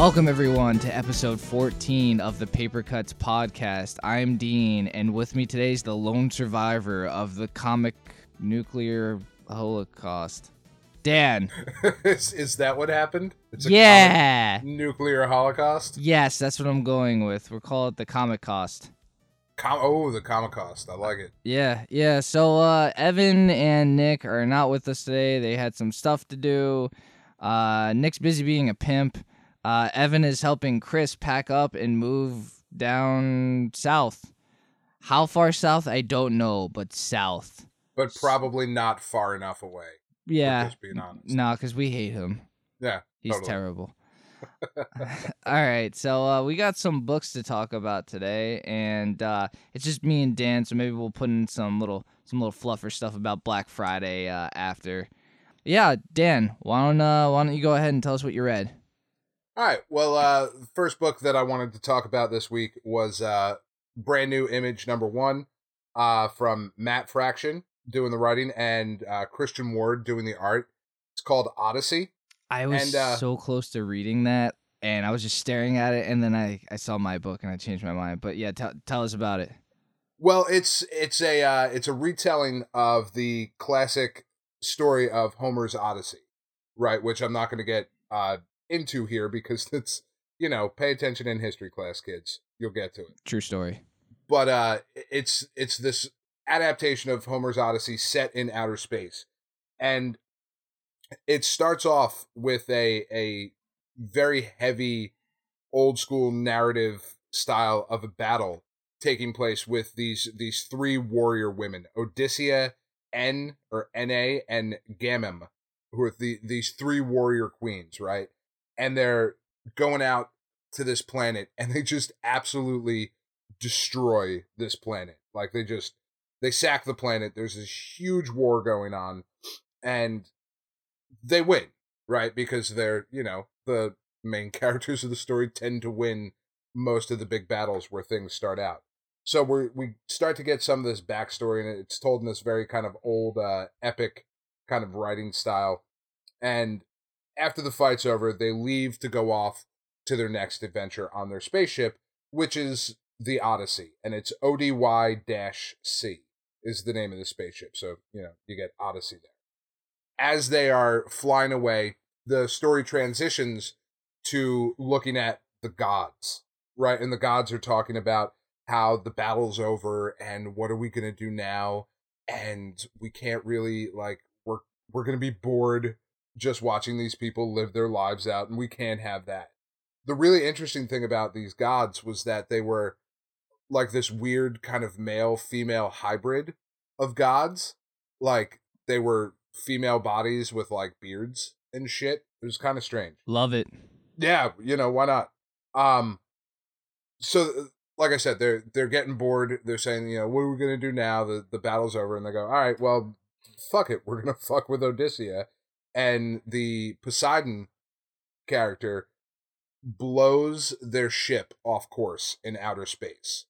Welcome, everyone, to episode 14 of the Paper Cuts podcast. I'm Dean, and with me today is the lone survivor of the comic nuclear holocaust. Dan. is, is that what happened? It's a yeah. Nuclear holocaust? Yes, that's what I'm going with. We'll call it the comic cost. Com- oh, the comic cost. I like it. Yeah, yeah. So uh, Evan and Nick are not with us today. They had some stuff to do. Uh, Nick's busy being a pimp. Uh, Evan is helping Chris pack up and move down south. How far south, I don't know, but south. But probably not far enough away. Yeah. Just being honest. No, because we hate him. Yeah. He's totally. terrible. All right, so uh, we got some books to talk about today, and uh, it's just me and Dan. So maybe we'll put in some little some little fluffer stuff about Black Friday uh, after. Yeah, Dan, why don't uh, why don't you go ahead and tell us what you read? All right. Well, uh, the first book that I wanted to talk about this week was uh, brand new image number one uh, from Matt Fraction doing the writing and uh, Christian Ward doing the art. It's called Odyssey. I was and, uh, so close to reading that, and I was just staring at it, and then I, I saw my book and I changed my mind. But yeah, t- tell us about it. Well, it's it's a uh, it's a retelling of the classic story of Homer's Odyssey, right? Which I'm not going to get uh, into here because it's you know pay attention in history class kids. You'll get to it. True story. But uh it's it's this adaptation of homer's odyssey set in outer space. And it starts off with a a very heavy old school narrative style of a battle taking place with these these three warrior women Odyssea, N or Na, and Gamem, who are the these three warrior queens, right? And they're going out to this planet and they just absolutely destroy this planet. Like they just they sack the planet. There's this huge war going on and they win, right? Because they're, you know, the main characters of the story tend to win most of the big battles where things start out. So we we start to get some of this backstory, and it's told in this very kind of old, uh, epic kind of writing style. And after the fight's over, they leave to go off to their next adventure on their spaceship, which is the Odyssey, and it's ODY C is the name of the spaceship. So, you know, you get Odyssey there. As they are flying away, the story transitions to looking at the gods, right? And the gods are talking about how the battle's over and what are we going to do now? And we can't really, like, we're, we're going to be bored just watching these people live their lives out, and we can't have that. The really interesting thing about these gods was that they were like this weird kind of male female hybrid of gods. Like they were female bodies with like beards and shit. It was kind of strange. Love it. Yeah, you know, why not? Um so like I said, they're they're getting bored. They're saying, you know, what are we gonna do now? The the battle's over, and they go, all right, well, fuck it, we're gonna fuck with Odyssea and the Poseidon character blows their ship off course in outer space.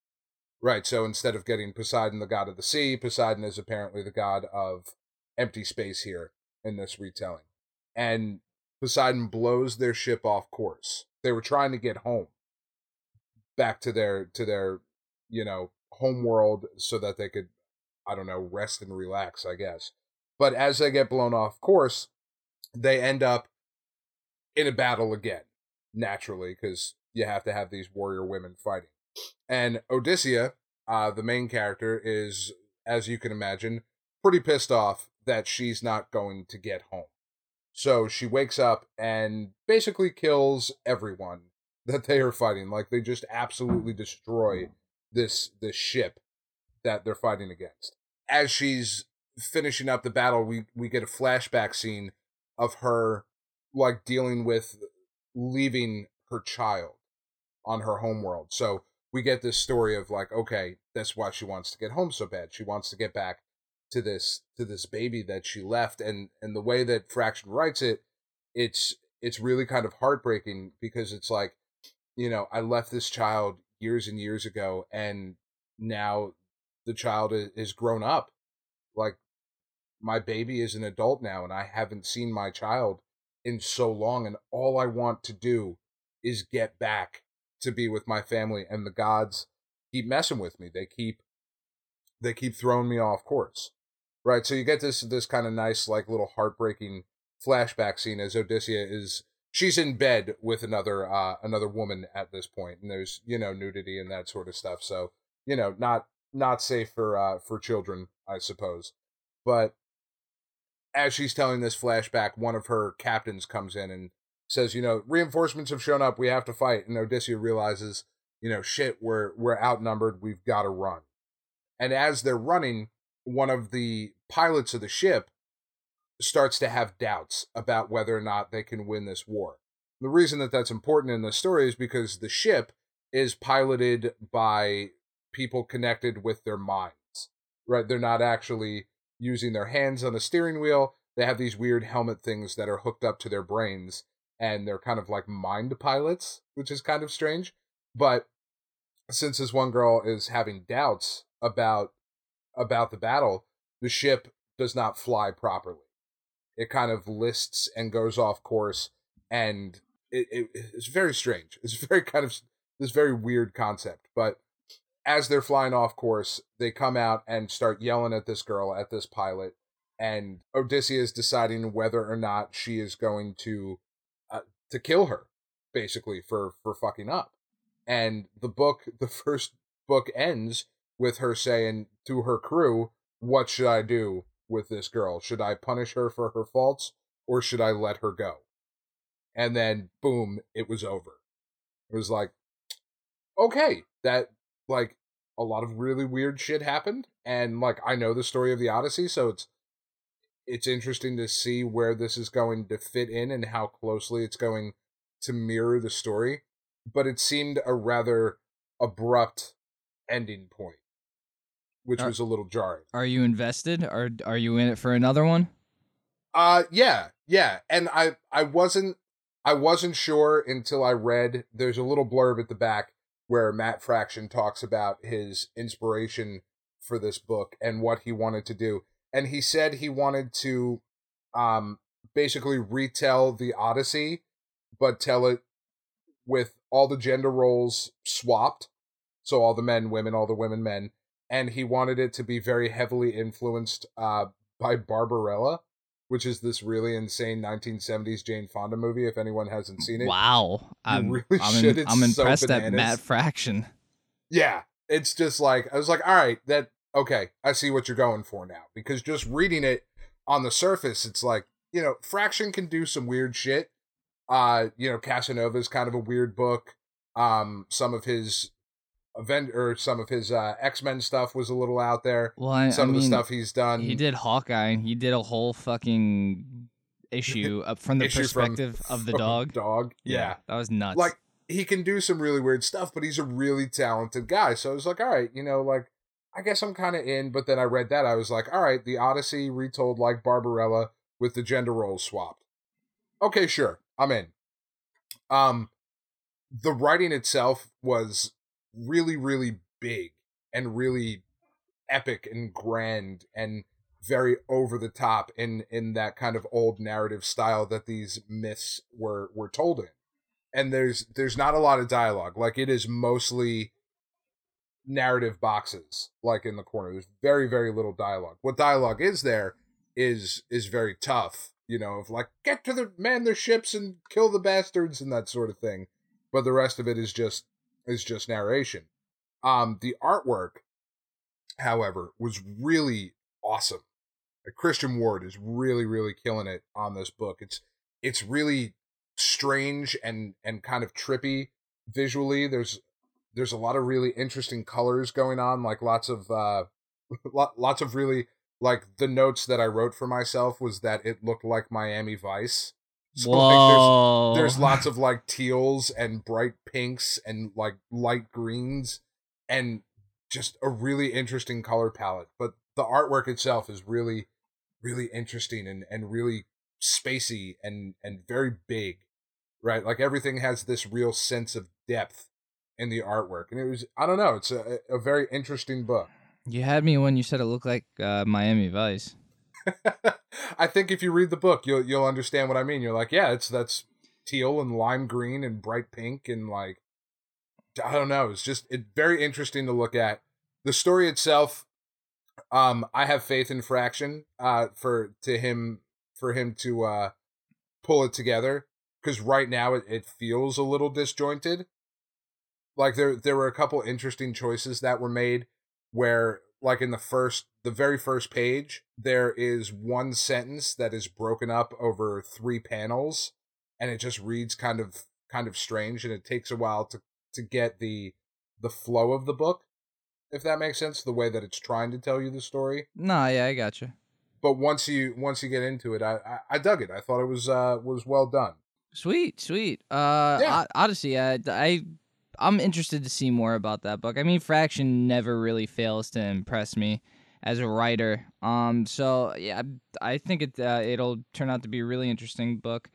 Right, so instead of getting Poseidon, the god of the sea, Poseidon is apparently the god of empty space here in this retelling. And Poseidon blows their ship off course. They were trying to get home back to their to their, you know, home world so that they could I don't know, rest and relax, I guess. But as they get blown off course, they end up in a battle again, naturally, because you have to have these warrior women fighting. And Odyssea, uh, the main character, is, as you can imagine, pretty pissed off that she's not going to get home. So she wakes up and basically kills everyone that they are fighting. Like they just absolutely destroy this this ship that they're fighting against. As she's finishing up the battle, we we get a flashback scene of her like dealing with leaving her child on her homeworld. So we get this story of like, okay, that's why she wants to get home so bad. She wants to get back to this to this baby that she left and and the way that Fraction writes it, it's it's really kind of heartbreaking because it's like, you know, I left this child years and years ago and now the child is grown up. Like my baby is an adult now and I haven't seen my child in so long and all I want to do is get back to be with my family and the gods keep messing with me. They keep they keep throwing me off course. Right? So you get this this kind of nice like little heartbreaking flashback scene as Odysseia is she's in bed with another uh another woman at this point and there's you know nudity and that sort of stuff so you know not not safe for uh for children i suppose but as she's telling this flashback one of her captains comes in and says you know reinforcements have shown up we have to fight and Odysseus realizes you know shit we're we're outnumbered we've got to run and as they're running one of the pilots of the ship starts to have doubts about whether or not they can win this war. The reason that that's important in the story is because the ship is piloted by people connected with their minds, right? They're not actually using their hands on the steering wheel. They have these weird helmet things that are hooked up to their brains, and they're kind of like mind pilots, which is kind of strange. But since this one girl is having doubts about about the battle, the ship does not fly properly it kind of lists and goes off course and it, it, it's very strange it's very kind of this very weird concept but as they're flying off course they come out and start yelling at this girl at this pilot and Odysseus deciding whether or not she is going to uh, to kill her basically for for fucking up and the book the first book ends with her saying to her crew what should i do with this girl? Should I punish her for her faults or should I let her go? And then boom, it was over. It was like, okay, that like a lot of really weird shit happened. And like I know the story of the Odyssey, so it's it's interesting to see where this is going to fit in and how closely it's going to mirror the story. But it seemed a rather abrupt ending point which are, was a little jarring. Are you invested? Or are you in it for another one? Uh yeah, yeah. And I I wasn't I wasn't sure until I read there's a little blurb at the back where Matt Fraction talks about his inspiration for this book and what he wanted to do. And he said he wanted to um basically retell the Odyssey, but tell it with all the gender roles swapped. So all the men, women, all the women, men, and he wanted it to be very heavily influenced uh, by Barbarella, which is this really insane 1970s Jane Fonda movie. If anyone hasn't seen it, wow, I'm really I'm, in, I'm impressed so at Matt Fraction. Yeah, it's just like I was like, all right, that okay, I see what you're going for now because just reading it on the surface, it's like you know, Fraction can do some weird shit. Uh, you know, Casanova is kind of a weird book. Um, some of his event or some of his uh, X Men stuff was a little out there. Well, I, some I of mean, the stuff he's done. He did Hawkeye. He did a whole fucking issue up from the perspective from, of the dog. Dog, yeah. yeah, that was nuts. Like he can do some really weird stuff, but he's a really talented guy. So I was like, all right, you know, like I guess I'm kind of in. But then I read that I was like, all right, the Odyssey retold like Barbarella with the gender roles swapped. Okay, sure, I'm in. Um, the writing itself was really, really big and really epic and grand and very over the top in in that kind of old narrative style that these myths were were told in. And there's there's not a lot of dialogue. Like it is mostly narrative boxes like in the corner. There's very very little dialogue. What dialogue is there is is very tough you know of like get to the man their ships and kill the bastards and that sort of thing. But the rest of it is just is just narration. Um, the artwork, however, was really awesome. Christian Ward is really, really killing it on this book. It's it's really strange and and kind of trippy visually. There's there's a lot of really interesting colors going on, like lots of uh lots of really like the notes that I wrote for myself was that it looked like Miami Vice. So Whoa. like there's there's lots of like teals and bright pinks and like light greens and just a really interesting color palette. But the artwork itself is really really interesting and and really spacey and and very big. Right? Like everything has this real sense of depth in the artwork. And it was I don't know, it's a a very interesting book. You had me when you said it looked like uh, Miami Vice. I think if you read the book, you'll you'll understand what I mean. You're like, yeah, it's that's teal and lime green and bright pink and like I don't know. It's just it very interesting to look at. The story itself, um, I have faith in Fraction, uh, for to him for him to uh pull it together because right now it, it feels a little disjointed. Like there there were a couple interesting choices that were made where like in the first the very first page there is one sentence that is broken up over three panels and it just reads kind of kind of strange and it takes a while to to get the the flow of the book if that makes sense the way that it's trying to tell you the story Nah, yeah, I got you. but once you once you get into it i i, I dug it i thought it was uh was well done Sweet, sweet. Uh, Yeah. Odyssey. I, I, I'm interested to see more about that book. I mean, Fraction never really fails to impress me as a writer. Um, so yeah, I think it uh, it'll turn out to be a really interesting book.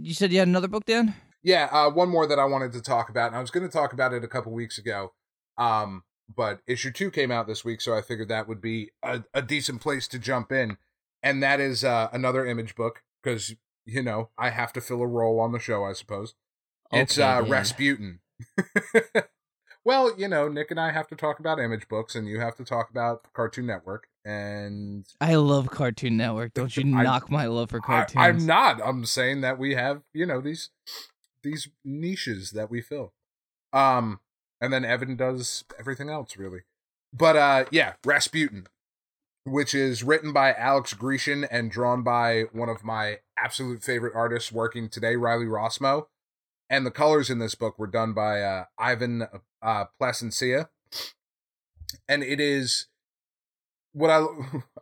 You said you had another book, Dan? Yeah, uh, one more that I wanted to talk about, and I was going to talk about it a couple weeks ago, um, but issue two came out this week, so I figured that would be a, a decent place to jump in, and that is uh, another image book because you know I have to fill a role on the show, I suppose. It's uh, Dan. Rasputin. well, you know, Nick and I have to talk about image books, and you have to talk about Cartoon Network, and I love Cartoon Network. Don't you I- knock my love for I, cartoons? I'm not. I'm saying that we have, you know, these these niches that we fill. Um, and then Evan does everything else, really. But uh, yeah, Rasputin, which is written by Alex Grecian and drawn by one of my absolute favorite artists working today, Riley Rossmo. And the colors in this book were done by uh, Ivan uh, Plascencia. And it is what I,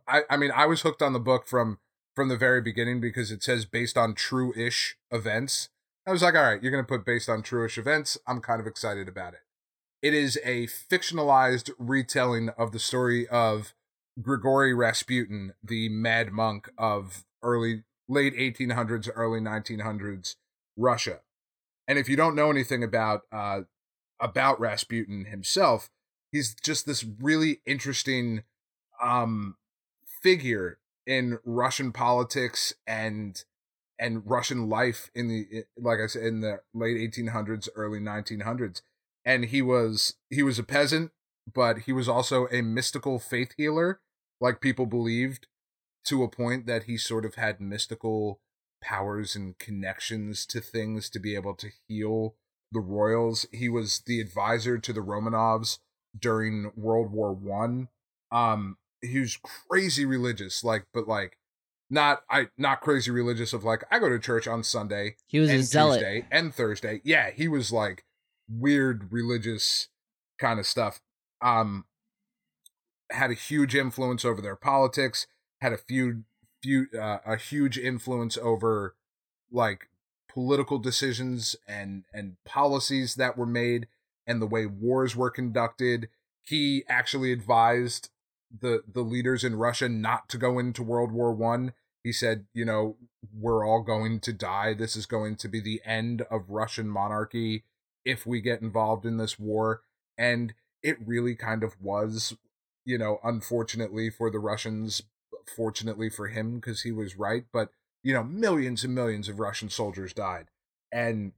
I I mean I was hooked on the book from from the very beginning because it says based on true-ish events. I was like, all right, you're gonna put based on true-ish events. I'm kind of excited about it. It is a fictionalized retelling of the story of Grigory Rasputin, the mad monk of early late 1800s, early 1900s Russia. And if you don't know anything about uh, about Rasputin himself, he's just this really interesting um figure in Russian politics and and Russian life in the like I said in the late 1800s early 1900s and he was he was a peasant but he was also a mystical faith healer like people believed to a point that he sort of had mystical powers and connections to things to be able to heal the royals. He was the advisor to the romanovs during world war one. Um he was crazy religious like but like not i not crazy religious of like i go to church on sunday he was a zealot. tuesday and thursday. Yeah he was like weird religious kind of stuff. Um had a huge influence over their politics had a few uh, a huge influence over like political decisions and and policies that were made and the way wars were conducted. He actually advised the the leaders in Russia not to go into World War 1 he said you know we're all going to die. This is going to be the end of Russian monarchy if we get involved in this war. And it really kind of was you know unfortunately for the Russians fortunately for him because he was right but you know millions and millions of Russian soldiers died and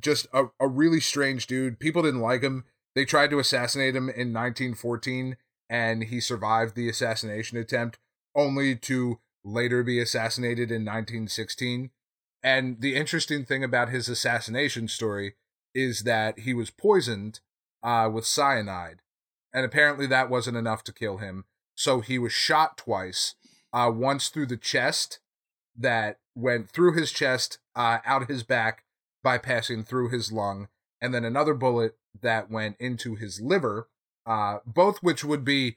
just a, a really strange dude people didn't like him they tried to assassinate him in 1914 and he survived the assassination attempt only to later be assassinated in 1916 and the interesting thing about his assassination story is that he was poisoned uh, with cyanide and apparently that wasn't enough to kill him so he was shot twice uh, once through the chest that went through his chest uh, out his back bypassing through his lung and then another bullet that went into his liver uh, both which would be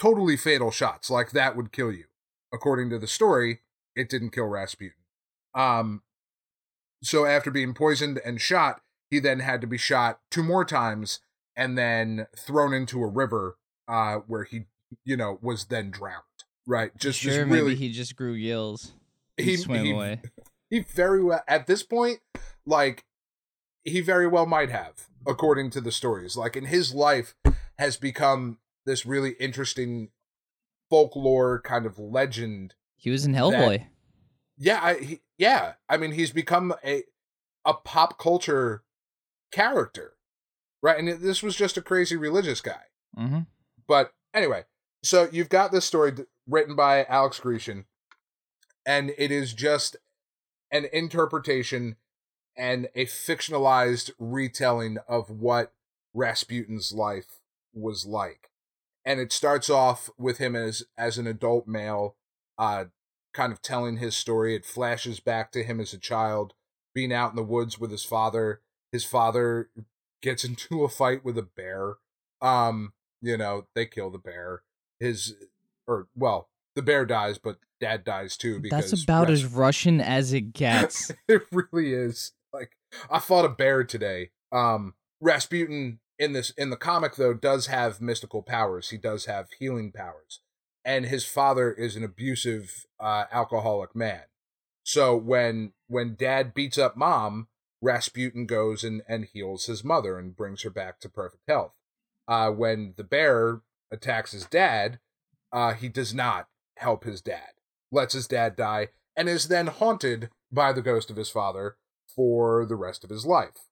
totally fatal shots like that would kill you. According to the story it didn't kill rasputin. Um, so after being poisoned and shot he then had to be shot two more times and then thrown into a river uh, where he you know was then drowned right just sure, maybe really he just grew gills. he, swam he, away. he very well at this point like he very well might have according to the stories like in his life has become this really interesting folklore kind of legend He was in Hellboy. Yeah, I he, yeah. I mean, he's become a a pop culture character, right? And this was just a crazy religious guy. Mm-hmm. But anyway, so you've got this story written by Alex Grecian, and it is just an interpretation and a fictionalized retelling of what Rasputin's life was like. And it starts off with him as as an adult male, uh, kind of telling his story. It flashes back to him as a child, being out in the woods with his father. His father gets into a fight with a bear. Um, you know, they kill the bear. His or well, the bear dies, but dad dies too because That's about Ras- as Russian as it gets. it really is. Like I fought a bear today. Um Rasputin in this in the comic though does have mystical powers. He does have healing powers. And his father is an abusive uh alcoholic man. So when when dad beats up mom, Rasputin goes and, and heals his mother and brings her back to perfect health. Uh, when the bear attacks his dad, uh, he does not help his dad, lets his dad die, and is then haunted by the ghost of his father for the rest of his life.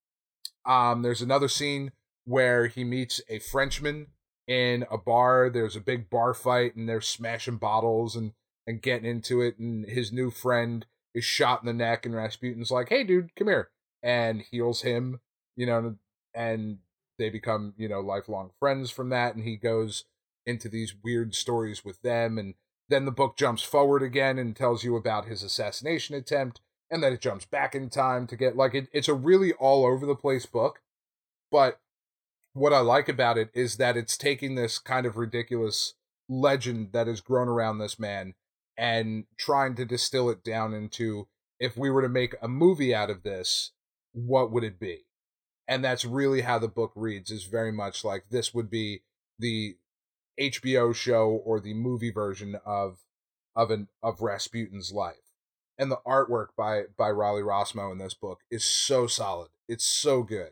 Um, there's another scene where he meets a Frenchman in a bar. There's a big bar fight, and they're smashing bottles and and getting into it. And his new friend is shot in the neck, and Rasputin's like, "Hey, dude, come here," and heals him. You know, and they become you know lifelong friends from that. And he goes into these weird stories with them, and then the book jumps forward again and tells you about his assassination attempt, and then it jumps back in time to get like it, it's a really all over the place book. But what I like about it is that it's taking this kind of ridiculous legend that has grown around this man and trying to distill it down into if we were to make a movie out of this, what would it be? And that's really how the book reads is very much like this would be the HBO show or the movie version of of an of Rasputin's life. And the artwork by by Rolly Rossmo in this book is so solid. It's so good.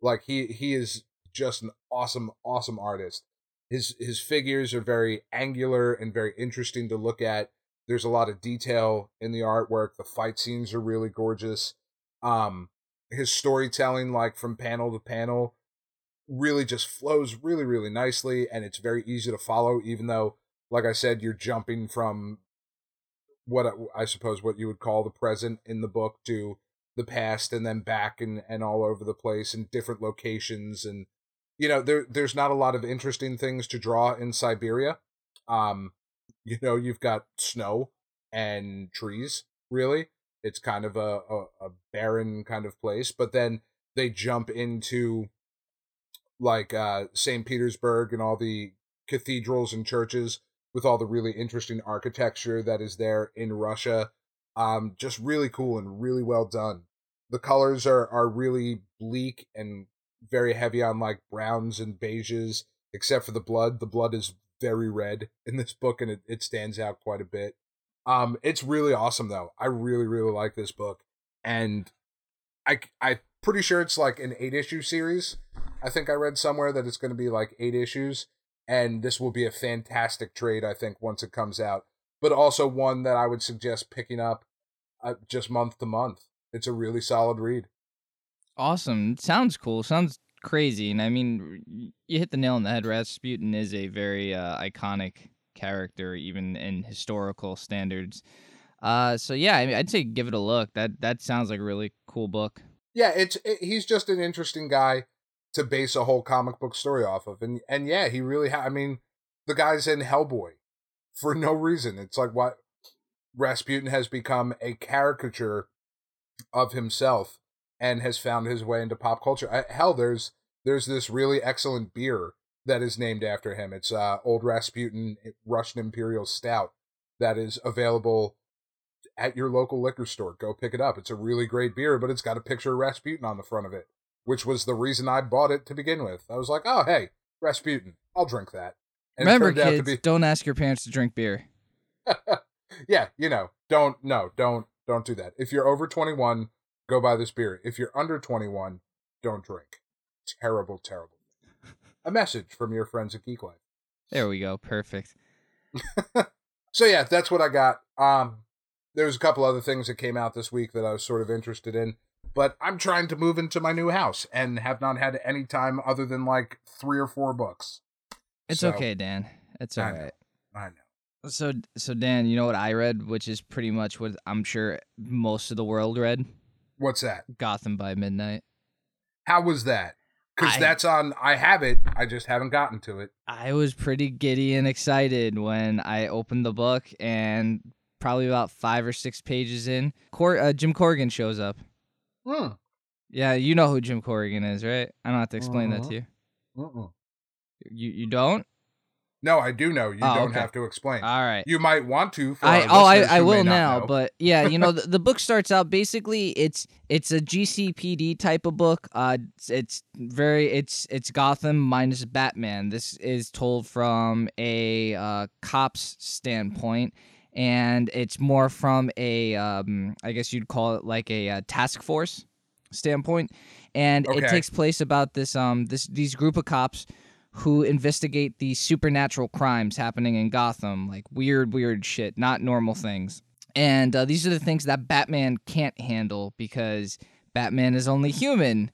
Like he he is just an awesome awesome artist. His his figures are very angular and very interesting to look at. There's a lot of detail in the artwork. The fight scenes are really gorgeous. Um his storytelling like from panel to panel really just flows really really nicely and it's very easy to follow even though like i said you're jumping from what i suppose what you would call the present in the book to the past and then back and and all over the place in different locations and you know there there's not a lot of interesting things to draw in siberia. Um you know you've got snow and trees really. It's kind of a, a, a barren kind of place but then they jump into like uh, St. Petersburg and all the cathedrals and churches with all the really interesting architecture that is there in Russia. Um, just really cool and really well done. The colors are are really bleak and very heavy on like browns and beiges, except for the blood. The blood is very red in this book, and it, it stands out quite a bit. Um, it's really awesome though. I really really like this book, and I I pretty sure it's like an eight issue series. I think I read somewhere that it's going to be like eight issues, and this will be a fantastic trade. I think once it comes out, but also one that I would suggest picking up uh, just month to month. It's a really solid read. Awesome. sounds cool. Sounds crazy. And I mean, you hit the nail on the head. Rasputin is a very uh, iconic character, even in historical standards. Uh, so yeah, I mean, I'd say give it a look. That that sounds like a really cool book yeah, it's it, he's just an interesting guy to base a whole comic book story off of, and and yeah, he really. Ha- I mean, the guy's in Hellboy for no reason. It's like what Rasputin has become a caricature of himself and has found his way into pop culture. I, hell, there's there's this really excellent beer that is named after him. It's uh, Old Rasputin Russian Imperial Stout that is available at your local liquor store. Go pick it up. It's a really great beer, but it's got a picture of Rasputin on the front of it, which was the reason I bought it to begin with. I was like, oh, hey, Rasputin, I'll drink that. And Remember, kids, be... don't ask your parents to drink beer. yeah, you know, don't, no, don't, don't do that. If you're over 21, go buy this beer. If you're under 21, don't drink. Terrible, terrible. A message from your friends at Geek Life. There we go. Perfect. so yeah, that's what I got. Um, there's a couple other things that came out this week that I was sort of interested in. But I'm trying to move into my new house and have not had any time other than like three or four books. It's So, okay, Dan. It's I all know. I know. So so Dan, you know what I read, which is pretty much what I'm sure most of the world read. What's that? Gotham by Midnight. How was that? Because that's on. I have it. I just haven't gotten to it. I was pretty giddy and excited when I opened the book, and probably about five or six pages in, Cor- uh, Jim Corrigan shows up. Hmm. Yeah, you know who Jim Corrigan is, right? I don't have to explain that Mhm. to you. Mm-mm. You you don't? No, I do know. You Oh, don't okay. have to explain. All right. you might want to. For I oh I, I will now, know. but yeah, you know the, the book starts out basically it's it's a GCPD type of book. Uh, it's, it's very it's it's Gotham minus Batman. This is told from a uh, cop's standpoint, and it's more from a um I guess you'd call it like a, uh task force standpoint, and it takes place about this um this these group of cops who investigate these supernatural crimes happening in Gotham, like weird, weird shit, not normal things. And uh, these are the things that Batman can't handle because Batman is only human.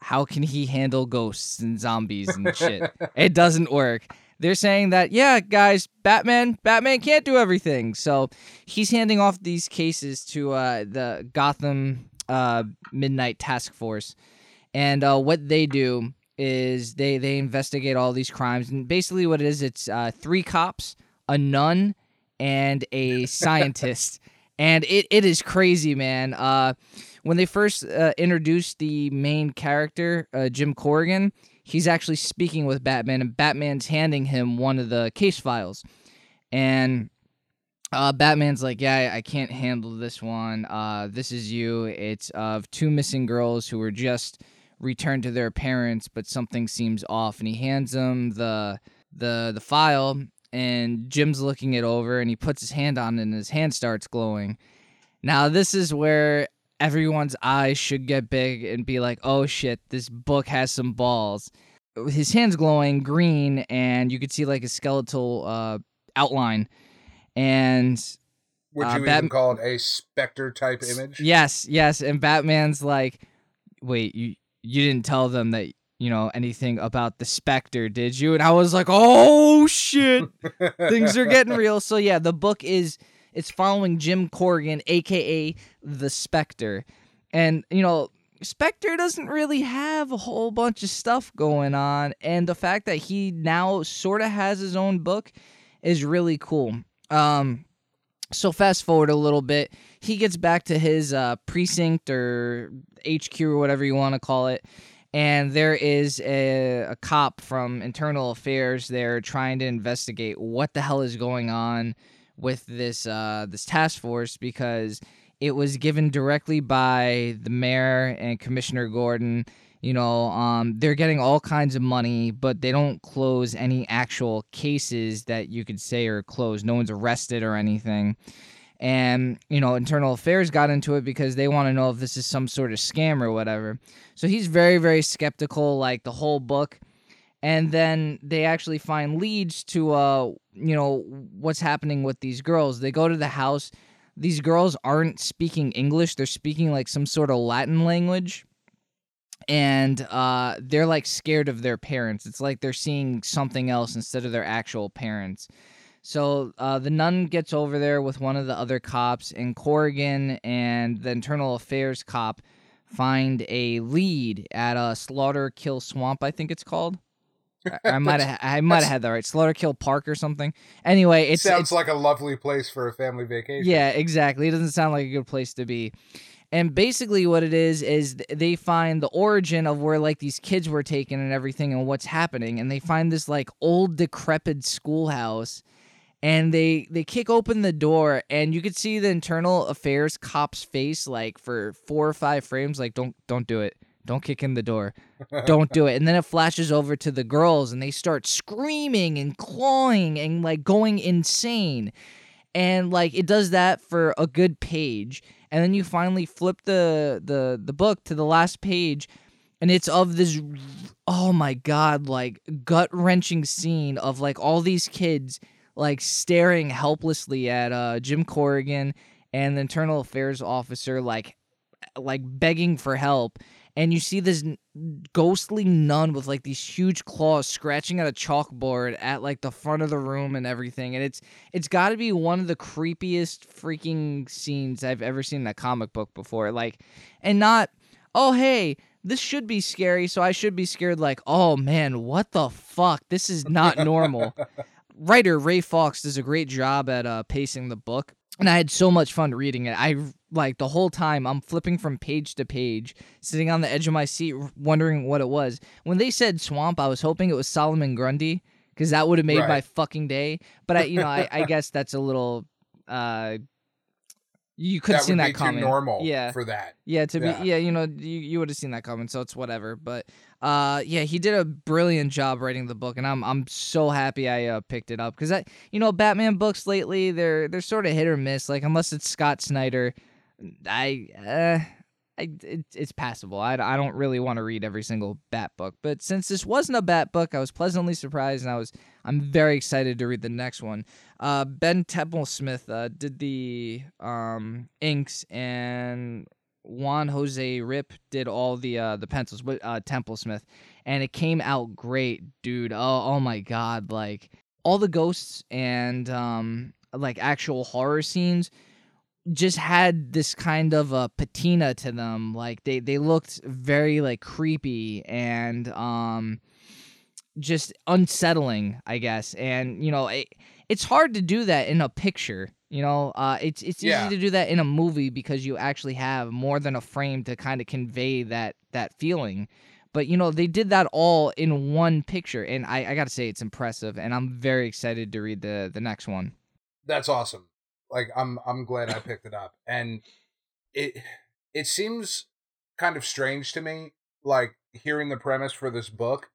How can he handle ghosts and zombies and shit? it doesn't work. They're saying that, yeah, guys, Batman, Batman can't do everything. So he's handing off these cases to uh, the Gotham uh, Midnight Task Force, and uh, what they do is they they investigate all these crimes, and basically what it is, it's uh, three cops, a nun, and a scientist, and it, it is crazy, man. Uh, when they first uh, introduced the main character, uh, Jim Corrigan, he's actually speaking with Batman, and Batman's handing him one of the case files, and uh, Batman's like, yeah, I, can't handle this one. Uh, this is you. It's of two missing girls who were just returned to their parents, but something seems off. And he hands him the the the file, and Jim's looking it over, and he puts his hand on it, and his hand starts glowing. Now this is where everyone's eyes should get big and be like, oh shit, this book has some balls. His hand's glowing green, and you could see like a skeletal uh, outline and Would uh, you Bat- even call it a specter type image? yes yes and batman's like wait you you didn't tell them that you know anything about the spectre did you and i was like oh shit things are getting real so yeah the book is it's following jim corrigan aka the spectre and you know spectre doesn't really have a whole bunch of stuff going on. And the fact that he now sort of has his own book is really cool. Um so fast forward a little bit he gets back to his uh, precinct or hq or whatever you want to call it. And there is a, a cop from internal affairs there trying to investigate what the hell is going on with this uh, this task force because it was given directly by the mayor and commissioner gordon. You know um, they're getting all kinds of money but they don't close any actual cases that you could say are closed. No one's arrested or anything. And you know internal affairs got into it because they want to know if this is some sort of scam or whatever. So he's very very skeptical like the whole book and then they actually find leads to uh you know what's happening with these girls. They go to the house. These girls aren't speaking english. They're speaking like some sort of latin language. And uh they're like scared of their parents. It's like they're seeing something else instead of their actual parents. So uh, the nun gets over there with one of the other cops, and Corrigan and the internal affairs cop find a lead at a Slaughter Kill Swamp, I think it's called. I- I might have I might have had that right. Slaughter Kill Park or something. Anyway, it Sounds it's, like a lovely place for a family vacation. yeah, exactly. It doesn't sound like a good place to be. And basically, what it is is they find the origin of where like these kids were taken and everything, and what's happening. And they find this like old decrepit schoolhouse, and they they kick open the door, and you could see the internal affairs cop's face like for four or five frames, like don't don't do it, don't kick in the door, don't do it. And then it flashes over to the girls, and they start screaming and clawing and like going insane. And like it does that for a good page. And then you finally flip the the the book to the last page and it's of this oh my god like gut-wrenching scene of like all these kids like staring helplessly at uh Jim Corrigan and the internal affairs officer like like begging for help and you see this ghostly nun with like these huge claws scratching at a chalkboard at like the front of the room and everything and it's it's got to be one of the creepiest freaking scenes I've ever seen in a comic book before like and not oh hey this should be scary so I should be scared like oh man what the fuck? This is not normal writer Ray Fawkes does a great job at uh, pacing the book and I had so much fun reading it. I like the whole time I'm flipping from page to page, sitting on the edge of my seat, wondering what it was. When they said swamp, I was hoping it was Solomon Grundy because that would have made Right. my fucking day. But I, you know, I, I guess that's a little. uh You could have that seen would that too normal Yeah. for that. Yeah, to Yeah. be yeah, you know, you, you would have seen that coming, so it's whatever. But uh yeah, he did a brilliant job writing the book and I'm I'm so happy I uh, picked it up cuz I you know, Batman books lately they're they're sort of hit or miss like unless it's Scott Snyder, I uh I, it, it's passable. I, I don't really want to read every single Bat book, but since this wasn't a Bat book, I was pleasantly surprised, and I was I'm very excited to read the next one. Uh, ben Templesmith uh, did the um, inks, and Juan Jose Ryp did all the uh, the pencils with uh, Templesmith, and it came out great, dude. Oh oh my god, like all the ghosts and um, like actual horror scenes just had this kind of a patina to them like they they looked very like creepy and um just unsettling i guess and you know it, it's hard to do that in a picture you know uh it's it's Yeah. easy to do that in a movie because you actually have more than a frame to kind of convey that that feeling but you know they did that all in one picture and i i gotta say it's impressive and i'm very excited to read the the next one That's awesome. Like I'm I'm glad I picked it up. And it it seems kind of strange to me like hearing the premise for this book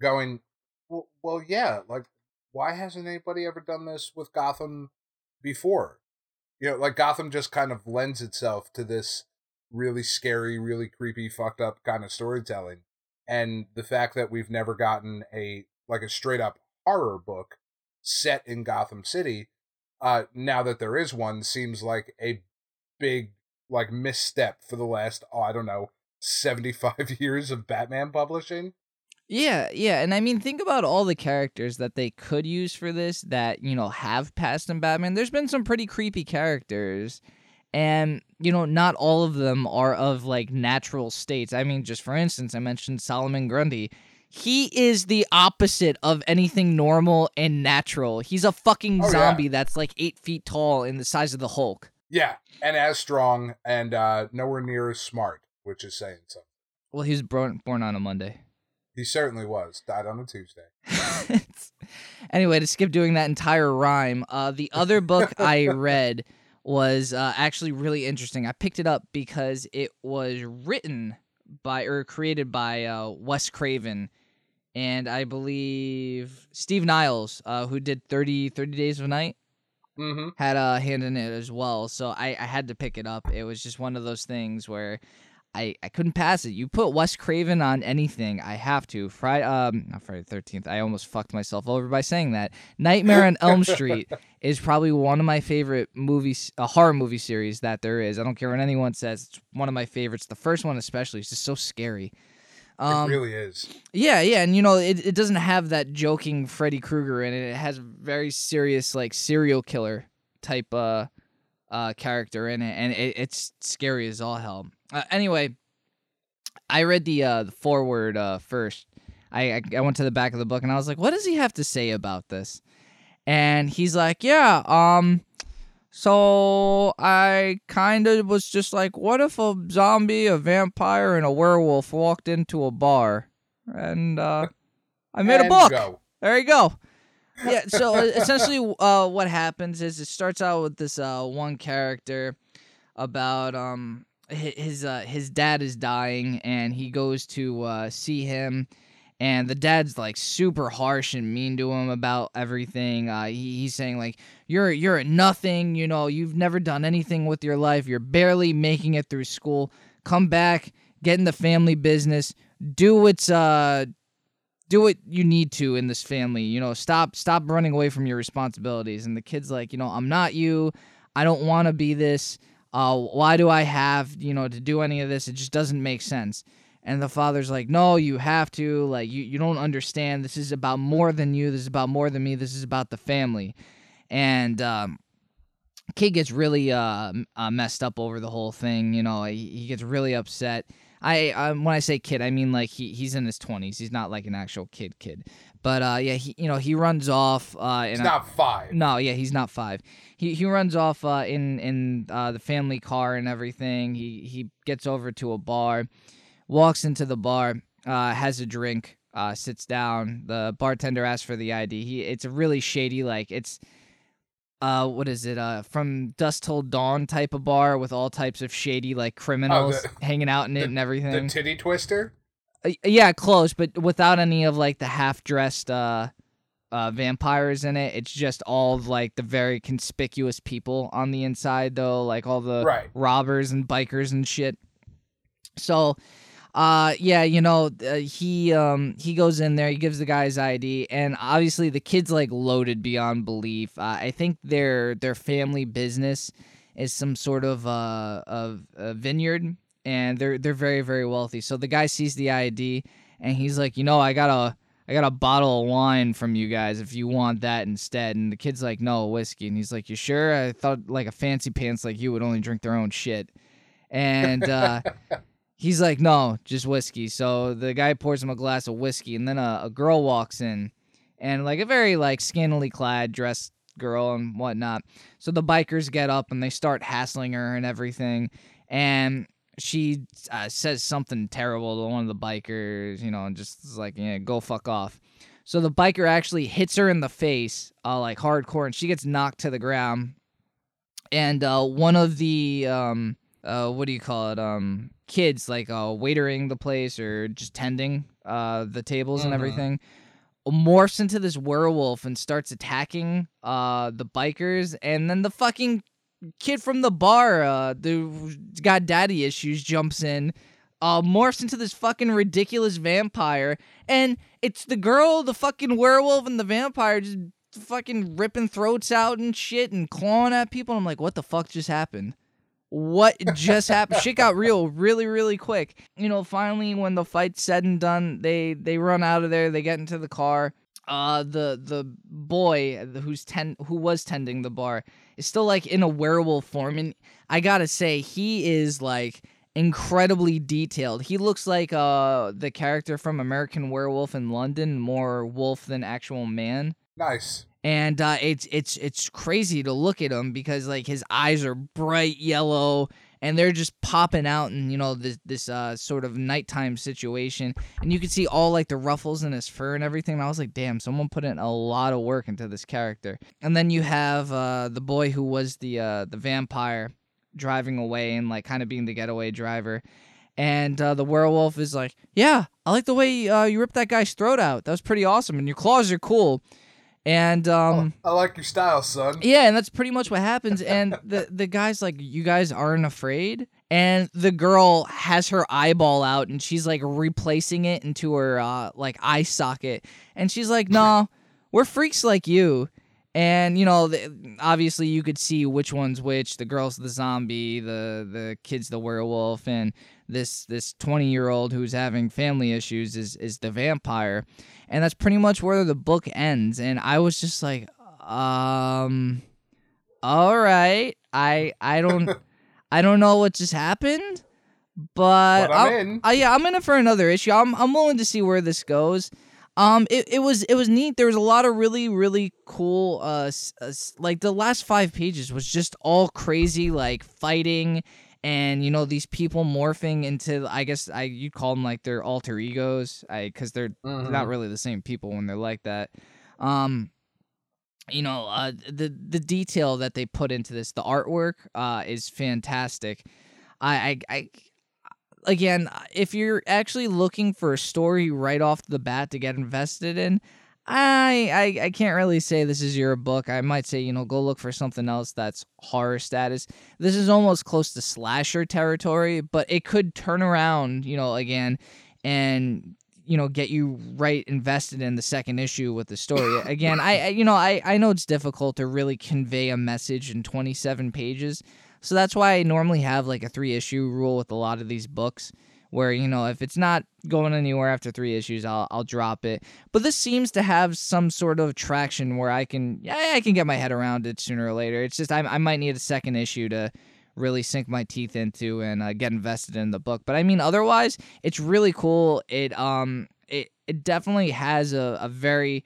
going well, well yeah, like why hasn't anybody ever done this with Gotham before? You know, like Gotham just kind of lends itself to this really scary, really creepy, fucked up kind of storytelling. And the fact that we've never gotten a like a straight up horror book set in Gotham City, uh now that there is one seems like a big like misstep for the last oh, I don't know 75 years of Batman publishing. Yeah, yeah, and I mean, think about all the characters that they could use for this that you know have passed in Batman. There's been some pretty creepy characters, and you know, not all of them are of like natural states. I mean, just for instance, I mentioned Solomon Grundy. He is the opposite of anything normal and natural. He's a fucking Oh, yeah. zombie that's like eight feet tall and the size of the Hulk. Yeah, and as strong and uh nowhere near as smart, which is saying something. Well, he was born born on a Monday. He certainly was. Died on a Tuesday. anyway, to skip doing that entire rhyme, uh, the other book I read was uh, actually really interesting. I picked it up because it was written by or created by uh, Wes Craven and I believe Steve Niles, uh, who did 30, 30 Days of Night, Mm-hmm. had a hand in it as well. So I, I had to pick it up. It was just one of those things where I, I couldn't pass it. You put Wes Craven on anything, I have to. Friday, um, not Friday the Thirteenth. I almost fucked myself over by saying that. Nightmare on Elm Street is probably one of my favorite movies, a horror movie series that there is. I don't care what anyone says. It's one of my favorites. The first one especially is just so scary. Um, it really is. yeah, yeah, and you know, it, it doesn't have that joking Freddy Krueger in it. It has very serious, like serial killer type uh uh character in it, and it, it's scary as all hell. Uh, anyway, I read the uh the foreword uh first. I, I I went to the back of the book and I was like, what does he have to say about this? And he's like, yeah, um. So I kind of was just like, what if a zombie, a vampire, and a werewolf walked into a bar, and uh, I made a book. Go. There you go. Yeah. So uh, essentially, uh, what happens is it starts out with this uh, one character about um hi- his uh, his dad is dying, and he goes to uh, see him, and the dad's like super harsh and mean to him about everything. Uh, he, he's saying like you're you're nothing. You know, you've never done anything with your life. You're barely making it through school. Come back, get in the family business. Do what's uh do what you need to in this family. You know, stop stop running away from your responsibilities. And the kid's like, you know, I'm not you. I don't want to be this. Uh, why do I have, you know, to do any of this? It just doesn't make sense. And the father's like, no, you have to. Like, you, you don't understand. This is about more than you. This is about more than me. This is about the family. And um, kid gets really uh, uh, messed up over the whole thing. You know, he, he gets really upset. I um, when I say kid, I mean like he he's in his twenties. He's not like an actual kid kid. But uh, yeah, he you know he runs off. Uh, he's not five. No, yeah, he's not five. He he runs off uh, in in uh, the family car and everything. He he gets over to a bar, walks into the bar, uh, has a drink, uh, sits down. The bartender asks for the ID. He it's a really shady like it's uh what is it uh from dusk till dawn type of bar with all types of shady like criminals oh, the, hanging out in it and everything the titty twister uh, yeah close but without any of like the half dressed uh uh vampires in it it's just all of, like the very conspicuous people on the inside though like all the right. robbers and bikers and shit so uh yeah you know uh, he um he goes in there he gives the guy's id and obviously the kid's like loaded beyond belief uh, i think their their family business is some sort of uh of a vineyard and they're they're very very wealthy so the guy sees the id and he's like you know i got a I got a bottle of wine from you guys if you want that instead. And the kid's like, no, whiskey. And he's like, you sure? I thought like a fancy pants like you would only drink their own shit. And uh, he's like, no, just whiskey. So the guy pours him a glass of whiskey, and then a, a girl walks in, and like a very like scantily clad, dressed girl and whatnot. So the bikers get up and they start hassling her and everything, and she uh, says something terrible to one of the bikers, you know, and just like, yeah, go fuck off. So the biker actually hits her in the face, uh, like hardcore, and she gets knocked to the ground. And uh, one of the um, uh, what do you call it? Um, kids like uh, waitering the place or just tending uh the tables mm-hmm. and everything morphs into this werewolf and starts attacking uh the bikers and then the fucking kid from the bar uh the got daddy issues jumps in uh morphs into this fucking ridiculous vampire and it's the girl the fucking werewolf and the vampire just fucking ripping throats out and shit and clawing at people i'm like what the fuck just happened what just happened? Shit got real really really quick. You know finally when the fight's said and done they they run out of there. They get into the car. Uh the the boy who's ten who was tending the bar is still like in a werewolf form. And i gotta say he is like incredibly detailed. He looks like uh the character from american werewolf in london more wolf than actual man. Nice and uh, it's it's it's crazy to look at him because like his eyes are bright yellow and they're just popping out in you know this this uh, sort of nighttime situation. And you can see all like the ruffles in his fur and everything. And i was like damn someone put in a lot of work into this character. And then you have uh, the boy who was the uh, the vampire driving away and like kind of being the getaway driver. And uh, the werewolf is like yeah i like the way uh, you ripped that guy's throat out. That was pretty awesome. And your claws are cool and um, oh, I like your style, son. Yeah, and that's pretty much what happens. And the the guy's like, "You guys aren't afraid." And the girl has her eyeball out, and she's like replacing it into her uh, like eye socket, and she's like, "No, we're freaks like you." And you know, the, obviously, you could see which one's which. The girl's the zombie, the the kid's the werewolf, and this this twenty year old who's having family issues is is the vampire and that's pretty much where the book ends. And I was just like, um, all right, I I don't I don't know what just happened, but, but I'm in. Uh, yeah, I'm in it for another issue. I'm I'm willing to see where this goes. Um, it, it was it was neat. There was a lot of really really cool. Uh, uh, like the last five pages was just all crazy like fighting and you know these people morphing into I guess I you'd call them like their alter egos, I because they're mm-hmm. not really the same people when they're like that. Um, you know, uh, the the detail that they put into this, the artwork, uh, is fantastic. I, I, I again, if you're actually looking for a story right off the bat to get invested in, I, I I can't really say this is your book. I might say, you know, go look for something else that's horror status. This is almost close to slasher territory, but it could turn around, you know, again and you know get you right invested in the second issue with the story again I, I you know I, I know it's difficult to really convey a message in 27 pages so that's why i normally have like a three issue rule with a lot of these books where you know if it's not going anywhere after three issues i'll, I'll drop it but this seems to have some sort of traction where i can yeah i can get my head around it sooner or later it's just i, I might need a second issue to really sink my teeth into and uh, get invested in the book. But I mean, otherwise, it's really cool. It um, it it definitely has a, a very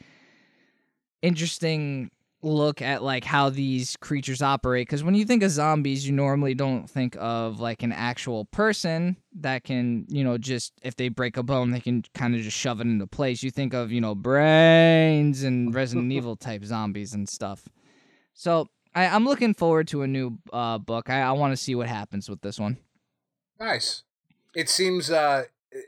interesting look at like how these creatures operate because when you think of zombies you normally don't think of like an actual person that can you know just if they break a bone they can kind of just shove it into place you think of you know brains and resident evil type zombies and stuff so I, I'm looking forward to a new uh, book. I, I want to see what happens with this one. Nice. It seems uh,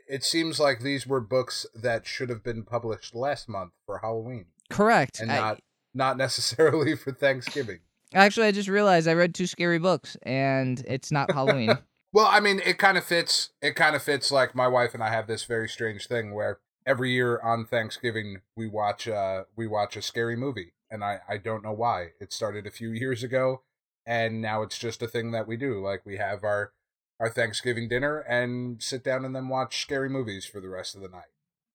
it seems like these were books that should have been published last month for Halloween. Correct. And I, not necessarily for Thanksgiving. Actually, I just realized I read two scary books, and it's not Halloween. well, I mean, it kind of fits. It kind of fits. Like my wife and I have this very strange thing where every year on Thanksgiving we watch uh we watch a scary movie and I, I don't know why. It started a few years ago, and now it's just a thing that we do. Like we have our our Thanksgiving dinner and sit down and then watch scary movies for the rest of the night.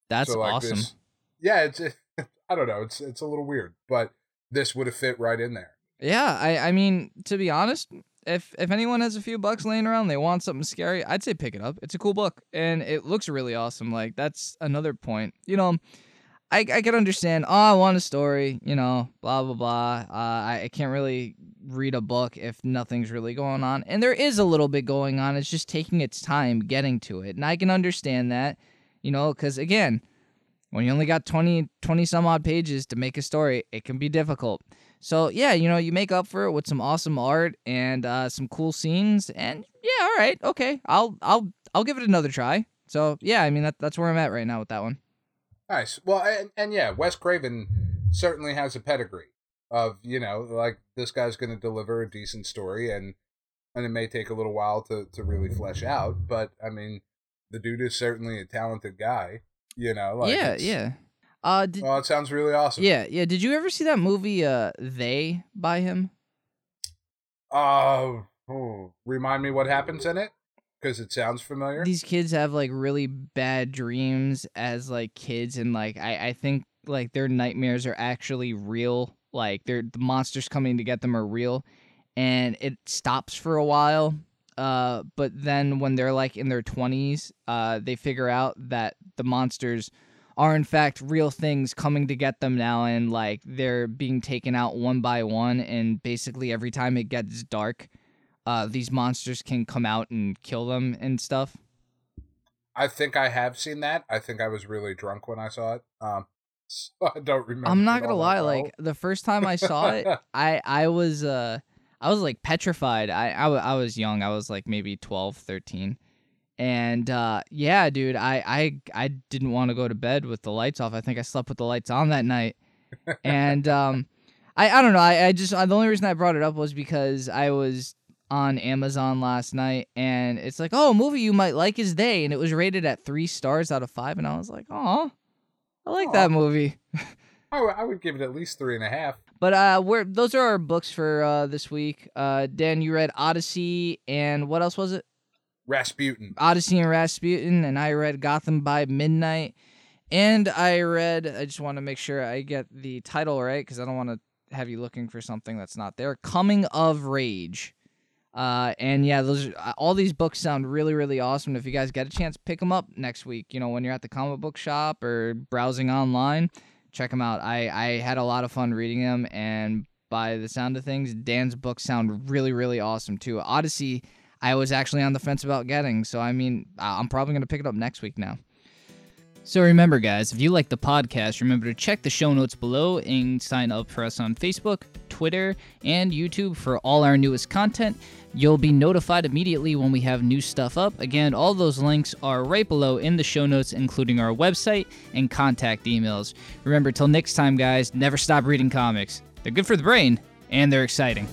That's so, like, awesome. This, yeah, it's I don't know, it's it's a little weird, but this would have fit right in there. Yeah, I I mean, to be honest, if if anyone has a few bucks laying around, they want something scary, I'd say pick it up. It's a cool book and it looks really awesome. Like that's another point. You know, I, I can understand. Oh, I want a story, you know, blah blah blah. Uh, I, I can't really read a book if nothing's really going on, and there is a little bit going on. It's just taking its time getting to it, and I can understand that, you know, because again, when you only got 20, 20 some odd pages to make a story, it can be difficult. So yeah, you know, you make up for it with some awesome art and uh, some cool scenes, and yeah, all right, okay, I'll I'll I'll give it another try. So yeah, I mean that that's where I'm at right now with that one. Nice. Well, and, and yeah, Wes Craven certainly has a pedigree of you know like this guy's going to deliver a decent story and and it may take a little while to to really flesh out but i mean the dude is certainly a talented guy you know like yeah yeah uh did, well it sounds really awesome yeah yeah did you ever see that movie uh they by him uh oh, remind me what happens in it because it sounds familiar. These kids have like really bad dreams as like kids, and like I I think like their nightmares are actually real. Like they're the monsters coming to get them are real, and it stops for a while. Uh, but then when they're like in their twenties, uh, they figure out that the monsters are in fact real things coming to get them now and like they're being taken out one by one and basically every time it gets dark uh, these monsters can come out and kill them and stuff? I think I have seen that. I think I was really drunk when I saw it. Um, so I don't remember. I'm not gonna lie. Like the first time I saw it, I I was uh I was like petrified. I, I I was young. I was like maybe 12, 13. And uh, yeah, dude, I, I I didn't want to go to bed with the lights off. I think I slept with the lights on that night. and um, I I don't know. I, I just the only reason I brought it up was because I was on Amazon last night, and it's like, oh, a movie you might like is They, and it was rated at three stars out of five, and I was like, oh, I like Aww. that movie. I, w- I would give it at least three and a half. But uh, we're those are our books for uh this week. Uh, Dan, you read Odyssey, and what else was it? Rasputin. Odyssey and Rasputin, and I read Gotham by Midnight, and I read. I just want to make sure I get the title right because I don't want to have you looking for something that's not there. Coming of Rage. Uh, and yeah, those uh, all these books sound really, really awesome. If you guys get a chance, pick them up next week. You know, when you're at the comic book shop or browsing online, check them out. I I had a lot of fun reading them, and by the sound of things, Dan's books sound really, really awesome too. Odyssey, I was actually on the fence about getting, so I mean, I'm probably gonna pick it up next week now. So remember, guys, if you like the podcast, remember to check the show notes below and sign up for us on Facebook, Twitter, and YouTube for all our newest content. You'll be notified immediately when we have new stuff up. Again, all those links are right below in the show notes, including our website and contact emails. Remember, till next time, guys, never stop reading comics. They're good for the brain, and they're exciting.